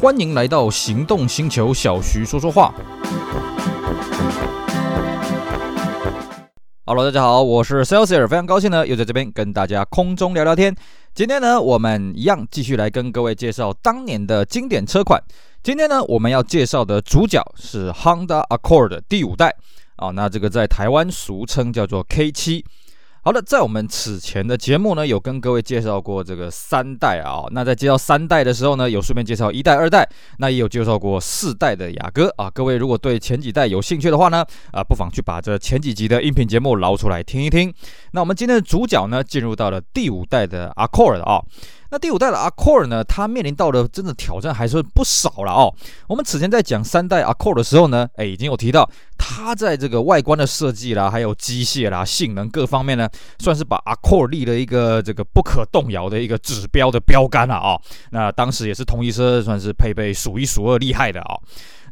欢迎来到行动星球，小徐说说话。Hello，大家好，我是 Celsius，非常高兴呢，又在这边跟大家空中聊聊天。今天呢，我们一样继续来跟各位介绍当年的经典车款。今天呢，我们要介绍的主角是 Honda Accord 第五代啊，那这个在台湾俗称叫做 K7。好的，在我们此前的节目呢，有跟各位介绍过这个三代啊。那在介绍三代的时候呢，有顺便介绍一代、二代，那也有介绍过四代的雅阁啊。各位如果对前几代有兴趣的话呢，啊，不妨去把这前几集的音频节目捞出来听一听。那我们今天的主角呢，进入到了第五代的 Accord 啊。那第五代的 Accord 呢，它面临到的真的挑战还是不少了哦。我们此前在讲三代 Accord 的时候呢，哎，已经有提到它在这个外观的设计啦，还有机械啦、性能各方面呢，算是把 Accord 立了一个这个不可动摇的一个指标的标杆了啊、哦。那当时也是同一车算是配备数一数二厉害的啊、哦。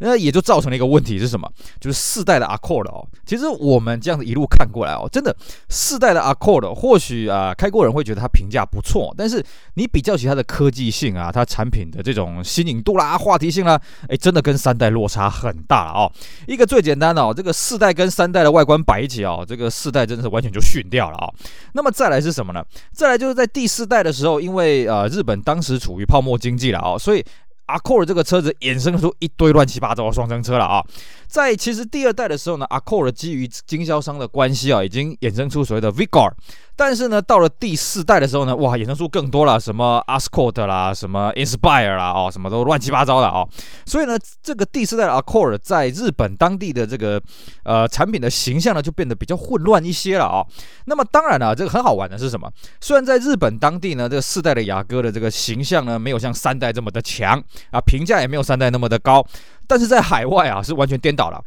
那也就造成了一个问题是什么？就是四代的 Accord 哦，其实我们这样子一路看过来哦，真的四代的 Accord 或许啊开过人会觉得它评价不错，但是你比较起它的科技性啊，它产品的这种新颖度啦、话题性啦，哎，真的跟三代落差很大哦。一个最简单的哦，这个四代跟三代的外观摆一起哦，这个四代真的是完全就逊掉了啊。那么再来是什么呢？再来就是在第四代的时候，因为呃日本当时处于泡沫经济了哦，所以。阿 c o r 这个车子衍生出一堆乱七八糟的双生车了啊。在其实第二代的时候呢阿 c o r 基于经销商的关系啊，已经衍生出所谓的 Vigor。但是呢，到了第四代的时候呢，哇，衍生出更多了，什么 Escort 啦，什么 Inspire 啦，哦，什么都乱七八糟的哦。所以呢，这个第四代的 Accord 在日本当地的这个呃产品的形象呢，就变得比较混乱一些了啊、哦。那么当然了，这个很好玩的是什么？虽然在日本当地呢，这个四代的雅阁的这个形象呢，没有像三代这么的强啊，评价也没有三代那么的高，但是在海外啊，是完全颠倒了。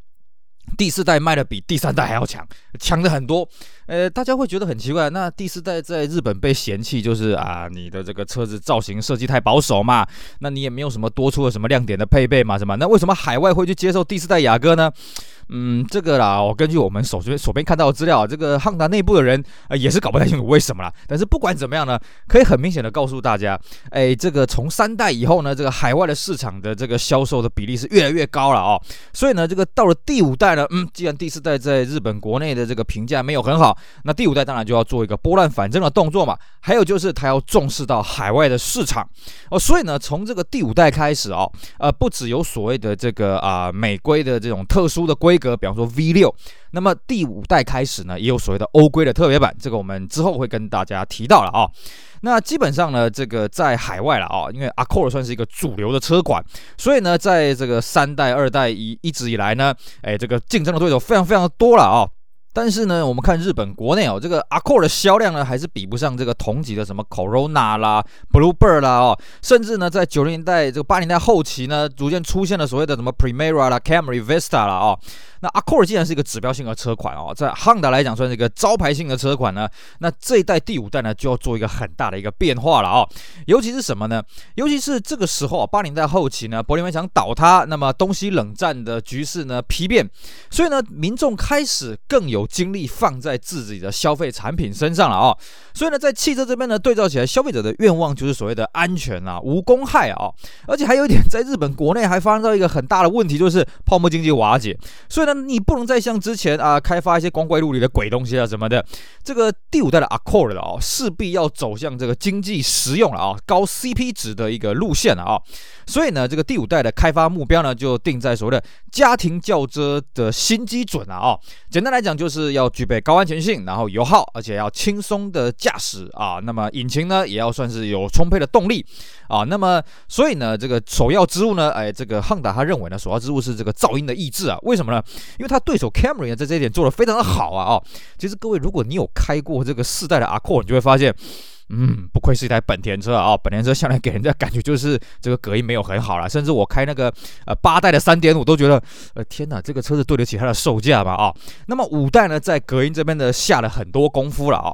第四代卖的比第三代还要强，强的很多。呃，大家会觉得很奇怪，那第四代在日本被嫌弃，就是啊，你的这个车子造型设计太保守嘛，那你也没有什么多出了什么亮点的配备嘛，什么？那为什么海外会去接受第四代雅阁呢？嗯，这个啦，我根据我们手边手边看到的资料，这个汉达内部的人呃也是搞不太清楚为什么啦。但是不管怎么样呢，可以很明显的告诉大家，哎，这个从三代以后呢，这个海外的市场的这个销售的比例是越来越高了哦。所以呢，这个到了第五代呢，嗯，既然第四代在日本国内的这个评价没有很好，那第五代当然就要做一个拨乱反正的动作嘛。还有就是他要重视到海外的市场哦。所以呢，从这个第五代开始哦，呃，不只有所谓的这个啊、美规的这种特殊的规。个，比方说 V 六，那么第五代开始呢，也有所谓的欧规的特别版，这个我们之后会跟大家提到了啊。那基本上呢，这个在海外了啊，因为 Accord 算是一个主流的车款，所以呢，在这个三代、二代一一直以来呢，哎，这个竞争的对手非常非常的多了啊。但是呢，我们看日本国内哦，这个 Accord 的销量呢，还是比不上这个同级的什么 Corona 啦、Bluebird 啦哦，甚至呢，在九零年代这个八零代后期呢，逐渐出现了所谓的什么 Primera 啦、Camry、Vista 啦哦。那 Accord 既然是一个指标性的车款哦，在 Honda 来讲算是一个招牌性的车款呢，那这一代第五代呢就要做一个很大的一个变化了哦。尤其是什么呢？尤其是这个时候啊，八零代后期呢，柏林围墙倒塌，那么东西冷战的局势呢丕变，所以呢，民众开始更有有精力放在自己的消费产品身上了啊。所以呢，在汽车这边呢，对照起来，消费者的愿望就是所谓的安全啊、无公害啊，而且还有一点，在日本国内还发生到一个很大的问题，就是泡沫经济瓦解，所以。呢你不能再像之前啊，开发一些光怪陆离的鬼东西啊什么的。这个第五代的 Accord 了啊，势必要走向这个经济实用了啊，高 CP 值的一个路线了啊。所以呢，这个第五代的开发目标呢，就定在所谓的家庭轿车的新基准了啊。简单来讲，就是要具备高安全性，然后油耗，而且要轻松的驾驶啊。那么引擎呢，也要算是有充沛的动力啊。那么所以呢，这个首要之物呢，哎，这个汉达他认为呢，首要之物是这个噪音的抑制啊。为什么呢？因为他对手 Camry 呢，在这一点做得非常的好啊！哦，其实各位，如果你有开过这个四代的 Accord，你就会发现，嗯，不愧是一台本田车啊！本田车向来给人家感觉就是这个隔音没有很好啦，甚至我开那个呃八代的三点五都觉得，呃天哪，这个车子对得起它的售价吧？啊，那么五代呢，在隔音这边呢下了很多功夫了啊。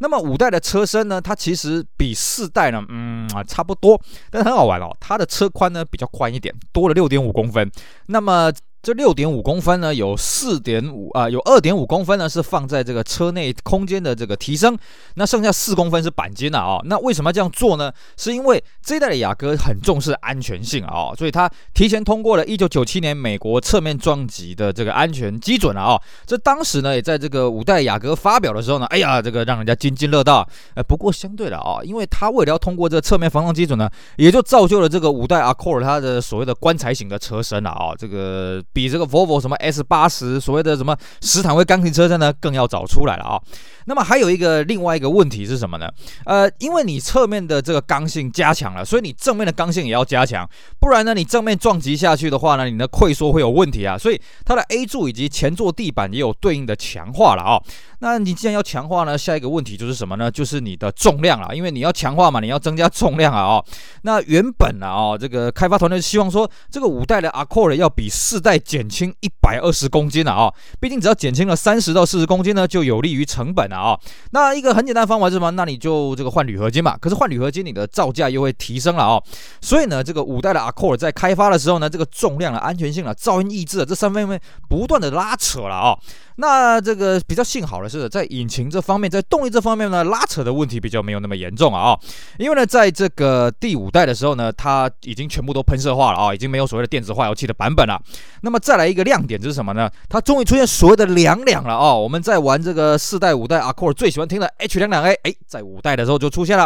那么五代的车身呢，它其实比四代呢，嗯差不多，但是很好玩哦，它的车宽呢比较宽一点，多了六点五公分。那么这六点五公分呢，有四点五啊，有二点五公分呢是放在这个车内空间的这个提升，那剩下四公分是钣金的啊。那为什么这样做呢？是因为这一代的雅阁很重视安全性啊，所以它提前通过了一九九七年美国侧面撞击的这个安全基准了啊。这当时呢也在这个五代雅阁发表的时候呢，哎呀，这个让人家津津乐道。呃，不过相对的啊，因为它为了要通过这个侧面防撞基准呢，也就造就了这个五代 Accord 它的所谓的棺材型的车身了啊，这个。比这个 Volvo 什么 S 八十所谓的什么斯坦威钢琴车身呢，更要早出来了啊。那么还有一个另外一个问题是什么呢？呃，因为你侧面的这个刚性加强了，所以你正面的刚性也要加强，不然呢，你正面撞击下去的话呢，你的溃缩会有问题啊。所以它的 A 柱以及前座地板也有对应的强化了啊。那你既然要强化呢，下一个问题就是什么呢？就是你的重量了，因为你要强化嘛，你要增加重量啊哦。那原本啊哦，这个开发团队希望说，这个五代的 Accord 要比四代减轻一百二十公斤了啊。毕竟只要减轻了三十到四十公斤呢，就有利于成本啊。那一个很简单的方法是什么？那你就这个换铝合金嘛。可是换铝合金，你的造价又会提升了啊。所以呢，这个五代的 Accord 在开发的时候呢，这个重量的安全性啊、噪音抑制啊，这三方面不断的拉扯了啊。那这个比较幸好的是，在引擎这方面，在动力这方面呢，拉扯的问题比较没有那么严重啊、因为呢，在这个第五代的时候呢，它已经全部都喷射化了啊、已经没有所谓的电子化油器的版本了。那么再来一个亮点就是什么呢？它终于出现所谓的两两了啊、哦。我们在玩这个四代、五代阿库尔最喜欢听的 H 两两 A，哎，在五代的时候就出现了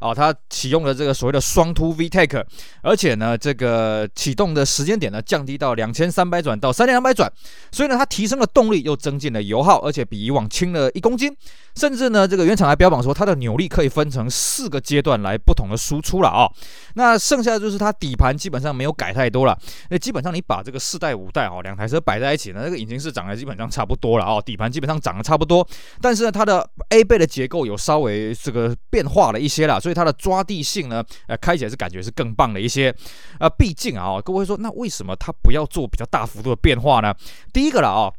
啊、哦。它启用了这个所谓的双凸 VTEC，而且呢，这个启动的时间点呢，降低到两千三百转到三千两百转，所以呢，它提升了动力，又增进了油耗。而且比以往轻了一公斤，甚至呢，这个原厂还标榜说它的扭力可以分成四个阶段来不同的输出了啊、哦。那剩下的就是它底盘基本上没有改太多了。那基本上你把这个四代五代哦两台车摆在一起呢，那个引擎是长得基本上差不多了哦，底盘基本上长得差不多。但是呢，它它的 A 背的结构有稍微这个变化了一些了，所以它的抓地性呢，呃，开起来是感觉是更棒了一些。呃，毕竟啊，各位说，那为什么它不要做比较大幅度的变化呢？第一个了啊、哦。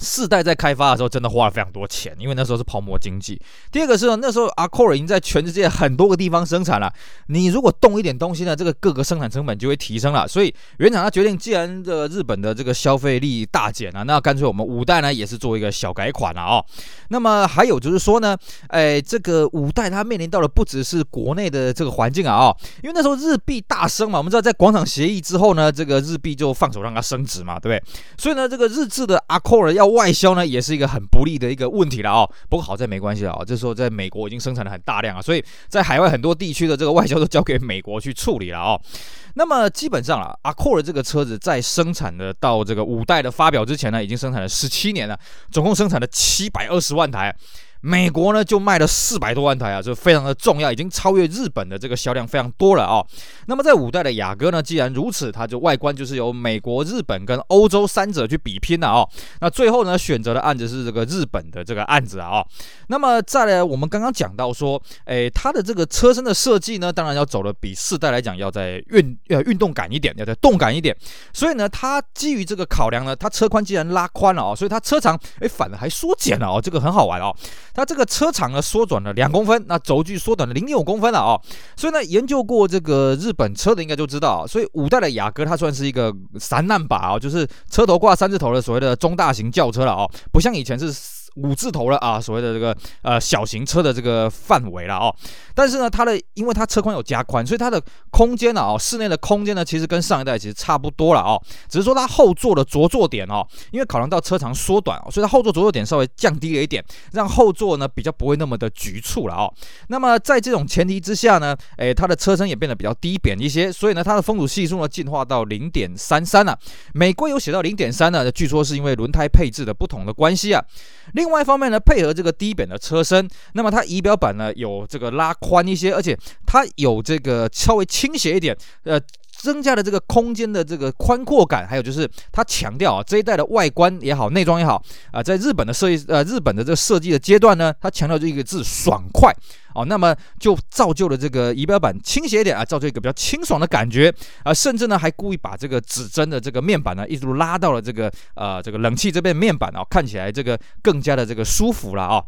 四代在开发的时候真的花了非常多钱，因为那时候是泡沫经济。第二个是呢，那时候 Accord 已经在全世界很多个地方生产了，你如果动一点东西呢，这个各个生产成本就会提升了。所以原厂他决定，既然这个日本的这个消费力大减啊，那干脆我们五代呢也是做一个小改款了哦。那么还有就是说呢，哎，这个五代它面临到的不只是国内的这个环境啊哦，因为那时候日币大升嘛，我们知道在广场协议之后呢，这个日币就放手让它升值嘛，对不对？所以呢，这个日制的 Accord 要外销呢，也是一个很不利的一个问题了哦。不过好在没关系了啊，这时候在美国已经生产了很大量啊，所以在海外很多地区的这个外销都交给美国去处理了哦。那么基本上啊阿 Q 的这个车子在生产的到这个五代的发表之前呢，已经生产了十七年了，总共生产了七百二十万台。美国呢就卖了四百多万台啊，这非常的重要，已经超越日本的这个销量非常多了啊、那么在五代的雅阁呢，既然如此，它就外观就是由美国、日本跟欧洲三者去比拼了啊、那最后呢，选择的案子是这个日本的这个案子啊、那么再来，我们刚刚讲到说，诶，它的这个车身的设计呢，当然要走的比四代来讲要在运呃运动感一点，要再动感一点。所以呢，它基于这个考量呢，它车宽既然拉宽了啊、哦，所以它车长诶反而还缩减了哦，这个很好玩哦。那这个车长呢缩短了两公分，那轴距缩短了零点五公分了啊、哦，所以呢，研究过这个日本车的应该就知道，所以五代的雅阁它算是一个三难把啊，就是车头挂三字头的所谓的中大型轿车了、哦，不像以前是。五字头了啊，所谓的这个呃小型车的这个范围了哦，但是呢，它的因为它车宽有加宽，所以它的空间呢哦，室内的空间呢其实跟上一代其实差不多了哦，只是说它后座的着坐点哦，因为考量到车长缩短哦，所以它后座着坐点稍微降低了一点，让后座呢比较不会那么的局促了哦。那么在这种前提之下呢，诶，它的车身也变得比较低扁一些，所以呢，它的风阻系数呢进化到零点三三了。美规有写到零点三呢，据说是因为轮胎配置的不同的关系啊。另另外一方面呢，配合这个低扁的车身，那么它仪表板呢有这个拉宽一些，而且它有这个稍微倾斜一点，呃，增加了这个空间的这个宽阔感。还有就是它强调啊，这一代的外观也好，内装也好啊、在日本的设计呃日本的这个设计的阶段呢，它强调这一个字爽快。哦，那么就造就了这个仪表板倾斜一点啊，造就一个比较清爽的感觉啊，甚至呢还故意把这个指针的这个面板呢，一直拉到了这个呃这个冷气这边面板啊，看起来这个更加的这个舒服了啊。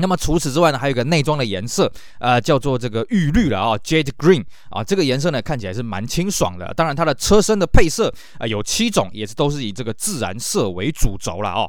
那么除此之外呢，还有一个内装的颜色，呃，叫做这个玉绿了啊，Jade Green 啊，这个颜色呢看起来是蛮清爽的。当然，它的车身的配色啊、有七种，也是都是以这个自然色为主轴了哦。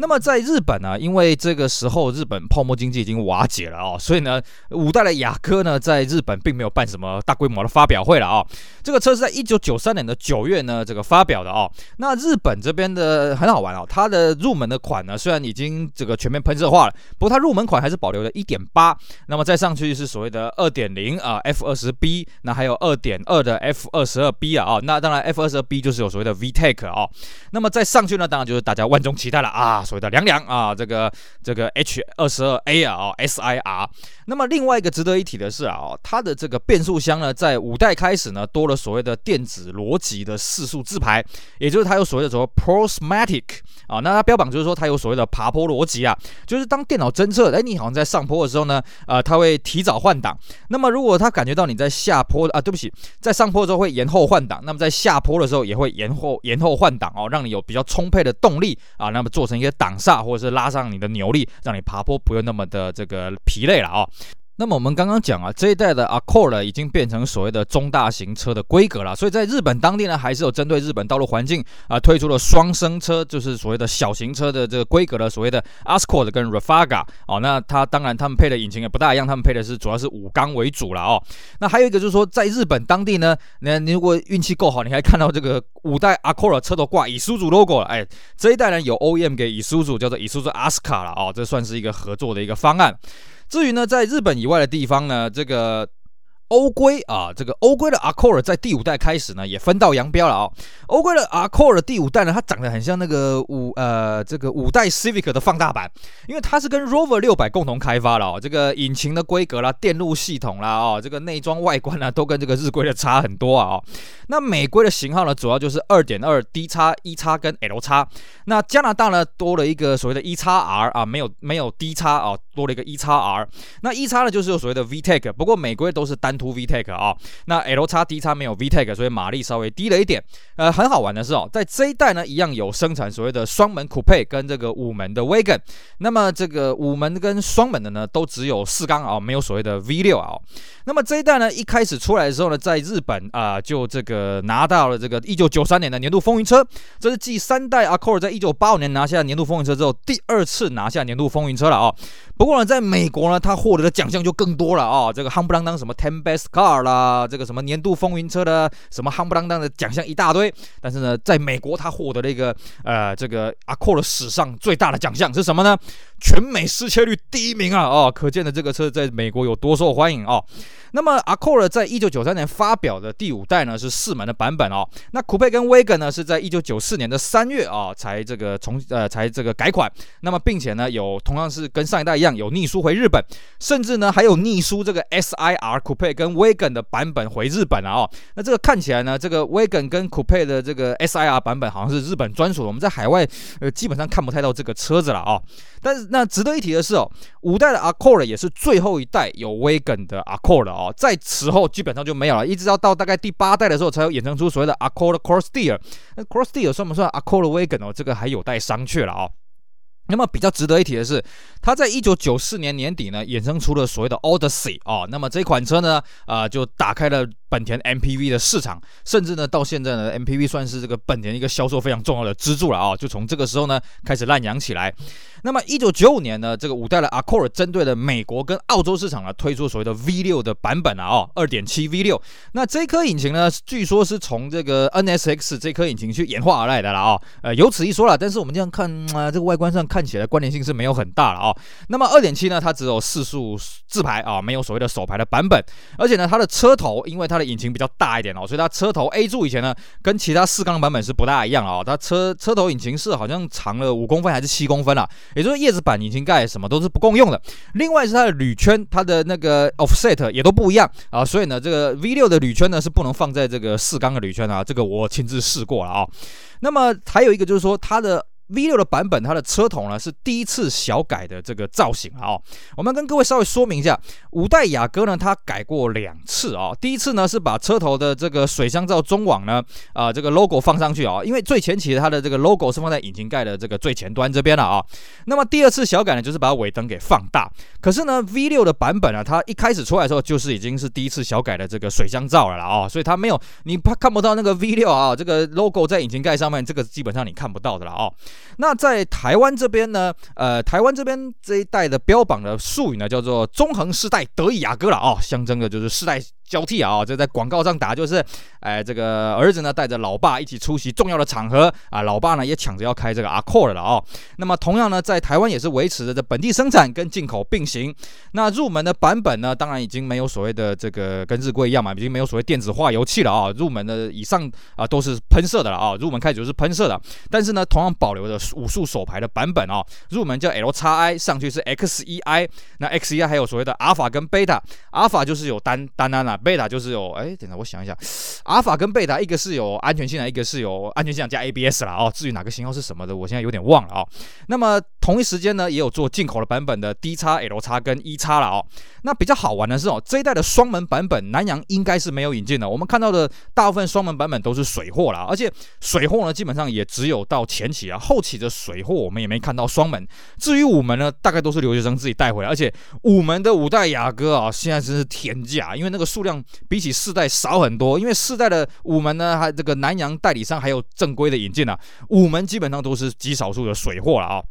那么在日本呢，因为这个时候日本泡沫经济已经瓦解了哦，所以呢，五代的雅阁呢，在日本并没有办什么大规模的发表会了啊。这个车是在一九九三年的九月呢，这个发表的哦。那日本这边的很好玩哦，它的入门的款呢，虽然已经这个全面喷射化了，不过它入门款还是保留了一点八。那么再上去是所谓的二点零啊，F 二十 B，那还有二点二的 F 二十二 B 啊啊。那当然 F 二十二 B 就是有所谓的 VTEC 啊。那么再上去呢，当然就是大家万众期待了啊。所谓的凉凉啊，这个这个 H 二十二 A 啊，S I R。那么另外一个值得一提的是啊，它的这个变速箱呢，在五代开始呢，多了所谓的电子逻辑的四速自排，也就是它有所谓的什么 Prosmatic 啊，那它标榜就是说它有所谓的爬坡逻辑啊，就是当电脑侦测，哎，你好像在上坡的时候呢，呃，它会提早换挡。那么如果它感觉到你在下坡啊，对不起，在上坡的时候会延后换挡，那么在下坡的时候也会延后延后换挡哦，让你有比较充沛的动力啊，那么做成一个挡煞。或者是拉上你的扭力，让你爬坡不用那么的这个疲累了啊、那么我们刚刚讲啊，这一代的 Accord 已经变成所谓的中大型车的规格了，所以在日本当地呢，还是有针对日本道路环境啊、推出了双生车，就是所谓的小型车的这个规格的所谓的 Escort 跟 Rafaga 哦。那它当然他们配的引擎也不大一样，他们配的是主要是五缸为主了哦。那还有一个就是说，在日本当地呢，那你如果运气够好，你还看到这个五代 Accord 车头挂 Isuzu logo 了，哎，这一代呢有 OEM 给 Isuzu 叫做 Isuzu Aska 了哦，这算是一个合作的一个方案。至于呢，在日本以外的地方呢，这个。欧规啊，这个欧规的 Accord 在第五代开始呢，也分道扬镳了啊、哦。欧规的 Accord 第五代呢，它长得很像那个五呃这个五代 Civic 的放大版，因为它是跟 Rover 六百共同开发了哦。这个引擎的规格啦、电路系统啦、哦这个内装外观呢，都跟这个日规的差很多啊、哦。那美规的型号呢，主要就是二点二 D 叉 E 叉跟 L 叉。那加拿大呢，多了一个所谓的 E 叉 R 啊，没有没有 D 叉啊，多了一个 E 叉 R。那 E 叉呢，就是有所谓的 VTEC，不过美规都是单。To VTEC 啊，那 L 叉 D 叉没有 VTEC，所以马力稍微低了一点。呃，很好玩的是哦，在这一代呢，一样有生产所谓的双门 Coupe 跟这个五门的 Wagon。那么这个五门跟双门的呢，都只有四缸啊，没有所谓的 V 六啊。那么这一代呢，一开始出来的时候呢，在日本啊、就这个拿到了这个一九九三年的年度风云车，这是继三代 Accord 在一九八五年拿下年度风云车之后，第二次拿下年度风云车了啊。不过呢，在美国呢，他获得的奖项就更多了啊。这个夯不啷当什么 Ten scar 啦，这个什么年度风云车的什么夯不啷当的奖项一大堆。但是呢，在美国他获得了一个呃，这个 Accord 史上最大的奖项是什么呢？全美失窃率第一名啊！哦，可见的这个车在美国有多受欢迎哦。那么 Accord 在一九九三年发表的第五代呢，是四门的版本哦。那 Coupe 跟 Wagon 呢，是在一九九四年的三月啊、才这个重呃才这个改款。那么并且呢，有同样是跟上一代一样，有逆输回日本，甚至呢还有逆输这个 SIR Coupe 跟 Wagon 的版本回日本了哦。那这个看起来呢，这个 Wagon 跟 Coupe 的这个 SIR 版本好像是日本专属的，我们在海外呃基本上看不太到这个车子了哦。但是那值得一提的是哦，五代的 Accord 也是最后一代有 Wagon 的 Accord 哦，在此后基本上就没有了，一直到到大概第八代的时候，才有衍生出所谓的 Accord Cross Steel。那 Cross Steel 算不算 Accord Wagon 哦？这个还有待商榷了哦。那么比较值得一提的是，它在一九九四年年底呢，衍生出了所谓的 Odyssey 哦。那么这款车呢，啊、就打开了。本田 MPV 的市场，甚至呢，到现在呢，MPV 算是这个本田一个销售非常重要的支柱了啊！就从这个时候呢，开始滥养起来。那么，一九九五年呢，这个五代的 Accord 针对了美国跟澳洲市场呢，推出所谓的 V 六的版本啊，哦，二点七 V 六。那这颗引擎呢，据说是从这个 NSX 这颗引擎去演化而来的了啊。呃，有此一说了，但是我们这样看啊，这个外观上看起来关联性是没有很大了啊。那么二点七呢，它只有四速自排啊，没有所谓的手排的版本，而且呢，它的车头因为它引擎比较大一点哦，所以它车头 A 柱以前呢，跟其他四缸版本是不大一样哦。它车车头引擎是好像长了五公分还是七公分啊？也就是叶子板、引擎盖什么都是不共用的。另外是它的铝圈，它的那个 offset 也都不一样啊。所以呢，这个 V6 的铝圈呢是不能放在这个四缸的铝圈啊。这个我亲自试过了啊。那么还有一个就是说它的。V 六的版本，它的车头呢是第一次小改的这个造型啊、我们跟各位稍微说明一下，五代雅阁呢，它改过两次啊、第一次呢是把车头的这个水箱罩中网呢，啊、这个 logo 放上去啊、因为最前期它的这个 logo 是放在引擎盖的这个最前端这边了啊、那么第二次小改呢，就是把尾灯给放大。可是呢，V 六的版本呢，它一开始出来的时候就是已经是第一次小改的这个水箱罩了啦啊、所以它没有你怕看不到那个 V 六啊，这个 logo 在引擎盖上面，这个基本上你看不到的了哦。那在台湾这边呢，呃，台湾这边这一代的标榜的术语呢，叫做中横世代得意雅阁了啊，象征的就是世代交替啊，这在广告上打就是，哎，这个儿子呢带着老爸一起出席重要的场合啊，老爸呢也抢着要开这个 Accord 了哦。那么同样呢，在台湾也是维持着这本地生产跟进口并行。那入门的版本呢，当然已经没有所谓的这个跟日规一样嘛，已经没有所谓电子化油器了啊。入门的以上啊都是喷射的了啊，入门开始就是喷射的。但是呢，同样保留着五速手排的版本哦。入门叫 LXi，上去是 XEI。那 XEI 还有所谓的阿法跟贝塔，阿法就是有单单单啊。贝塔就是有，哎，等等我想一想，阿尔法跟贝塔一个是有安全性的，一个是有安全性加 ABS 了。哦。至于哪个型号是什么的，我现在有点忘了啊、哦。那么同一时间呢，也有做进口的版本的 D 叉 L 叉跟 E 叉了哦。那比较好玩的是哦，这一代的双门版本南阳应该是没有引进的。我们看到的大部分双门版本都是水货啦，而且水货呢基本上也只有到前期啊，后期的水货我们也没看到双门。至于五门呢，大概都是留学生自己带回来，而且五门的五代雅阁啊，现在真是天价，因为那个数量。比起四代少很多，因为四代的五门呢，还这个南阳代理商还有正规的引进啊，五门基本上都是极少数的水货了啊。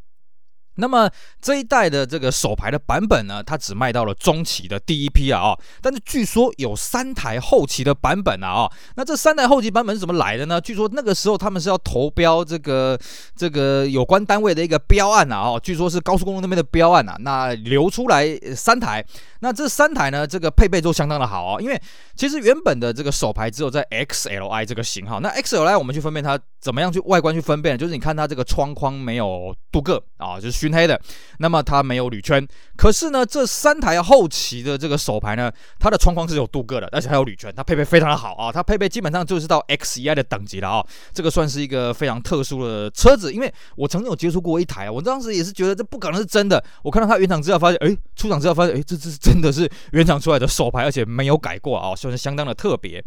那么这一代的这个手牌的版本呢，它只卖到了中期的第一批啊啊，但是据说有三台后期的版本啊啊，那这三台后期版本是怎么来的呢？据说那个时候他们是要投标这个这个有关单位的一个标案啊哦，据说是高速公路那边的标案啊，那流出来三台，那这三台呢，这个配备都相当的好啊，因为其实原本的这个手牌只有在 XLI 这个型号，那 XLI 我们去分辨它怎么样去外观去分辨，就是你看它这个窗框没有镀铬啊，就是熏黑的，那么它没有铝圈。可是呢，这三台后期的这个手牌呢，它的窗框是有镀铬的，而且还有铝圈，它配备非常的好啊，它配备基本上就是到 XEI 的等级了啊，这个算是一个非常特殊的车子，因为我曾经有接触过一台，我当时也是觉得这不可能是真的，我看到它原厂资料发现，哎，出厂资料发现，哎，这这是真的是原厂出来的手牌，而且没有改过啊，算是相当的特别。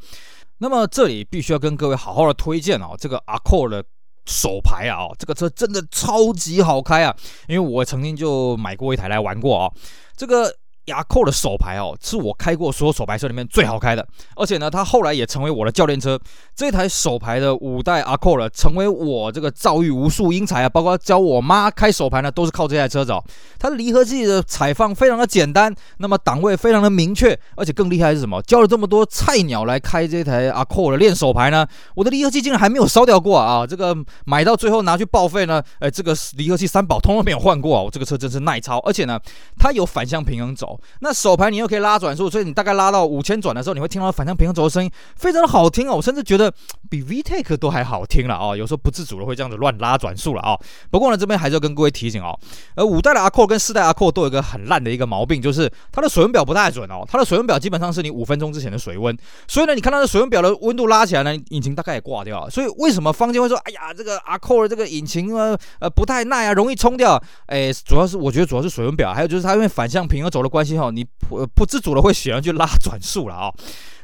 那么这里必须要跟各位好好的推荐哦，这个 ako 的。手牌啊，哦，这个车真的超级好开啊！因为我曾经就买过一台来玩过啊，这个。雅库的手排哦，是我开过所有手牌车里面最好开的，而且呢，它后来也成为我的教练车。这台手牌的五代阿库了，成为我这个遭遇无数英才啊，包括教我妈开手牌呢，都是靠这台车子哦。它的离合器的踩放非常的简单，那么档位非常的明确，而且更厉害是什么？教了这么多菜鸟来开这台阿库的练手牌呢，我的离合器竟然还没有烧掉过啊！这个买到最后拿去报废呢，哎，这个离合器三宝通通没有换过啊！我这个车真是耐操，而且呢，它有反向平衡轴。那手排你又可以拉转速，所以你大概拉到五千转的时候，你会听到反向平衡轴的声音，非常的好听哦。我甚至觉得比 VTEC 都还好听了哦。有时候不自主的会这样子乱拉转速了啊。不过呢，这边还是要跟各位提醒哦，呃，五代的 Accord 跟四代 Accord 都有一个很烂的一个毛病，就是它的水温表不太准哦。它的水温表基本上是你五分钟之前的水温，所以呢，你看它的水温表的温度拉起来呢，引擎大概也挂掉了。所以为什么方间会说，哎呀，这个 Accord 这个引擎呃呃不太耐啊，容易冲掉？哎，主要是我觉得主要是水温表，还有就是它因为反向平衡轴的关系哈，你。不不自主的会喜欢去拉转速了啊、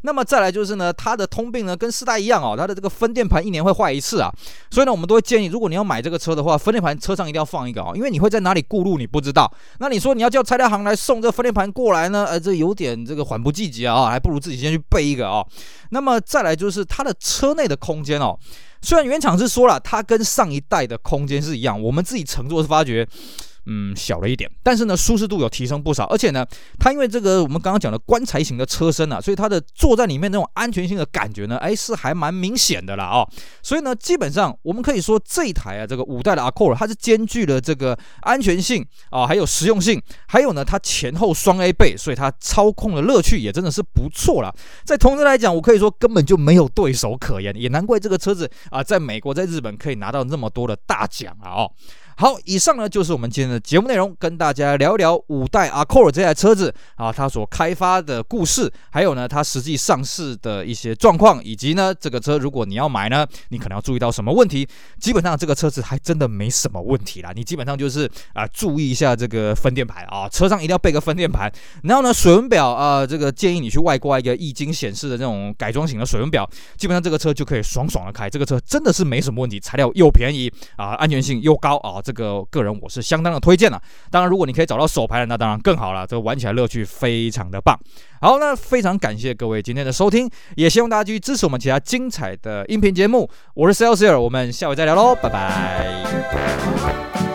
那么再来就是呢，它的通病呢跟四代一样哦，它的这个分电盘一年会坏一次啊，所以呢，我们都会建议，如果你要买这个车的话，分电盘车上一定要放一个啊、哦，因为你会在哪里顾路你不知道。那你说你要叫拆料行来送这分电盘过来呢？呃，这有点这个缓不济急啊，还不如自己先去备一个啊、哦。那么再来就是它的车内的空间哦，虽然原厂是说了，它跟上一代的空间是一样，我们自己乘坐是发觉。嗯，小了一点，但是呢，舒适度有提升不少，而且呢，它因为这个我们刚刚讲的棺材型的车身啊，所以它的坐在里面那种安全性的感觉呢，哎，是还蛮明显的啦啊、哦。所以呢，基本上我们可以说这一台啊，这个五代的 Accord 它是兼具了这个安全性啊，还有实用性，还有呢，它前后双 A 臂，所以它操控的乐趣也真的是不错啦。在同时来讲，我可以说根本就没有对手可言，也难怪这个车子啊，在美国、在日本可以拿到那么多的大奖啊哦。好，以上呢就是我们今天的节目内容，跟大家聊一聊五代 a c c o r 这台车子啊，它所开发的故事，还有呢它实际上市的一些状况，以及呢这个车如果你要买呢，你可能要注意到什么问题？基本上这个车子还真的没什么问题啦，你基本上就是啊注意一下这个分电盘啊，车上一定要备个分电盘，然后呢水温表啊，这个建议你去外挂一个液晶显示的这种改装型的水温表，基本上这个车就可以爽爽的开，这个车真的是没什么问题，材料又便宜啊，安全性又高啊。这个个人我是相当的推荐了。当然，如果你可以找到手牌的，那当然更好了。这个玩起来乐趣非常的棒。好，那非常感谢各位今天的收听，也希望大家继续支持我们其他精彩的音频节目。我是 s a l e s i e r 我们下回再聊喽，拜拜。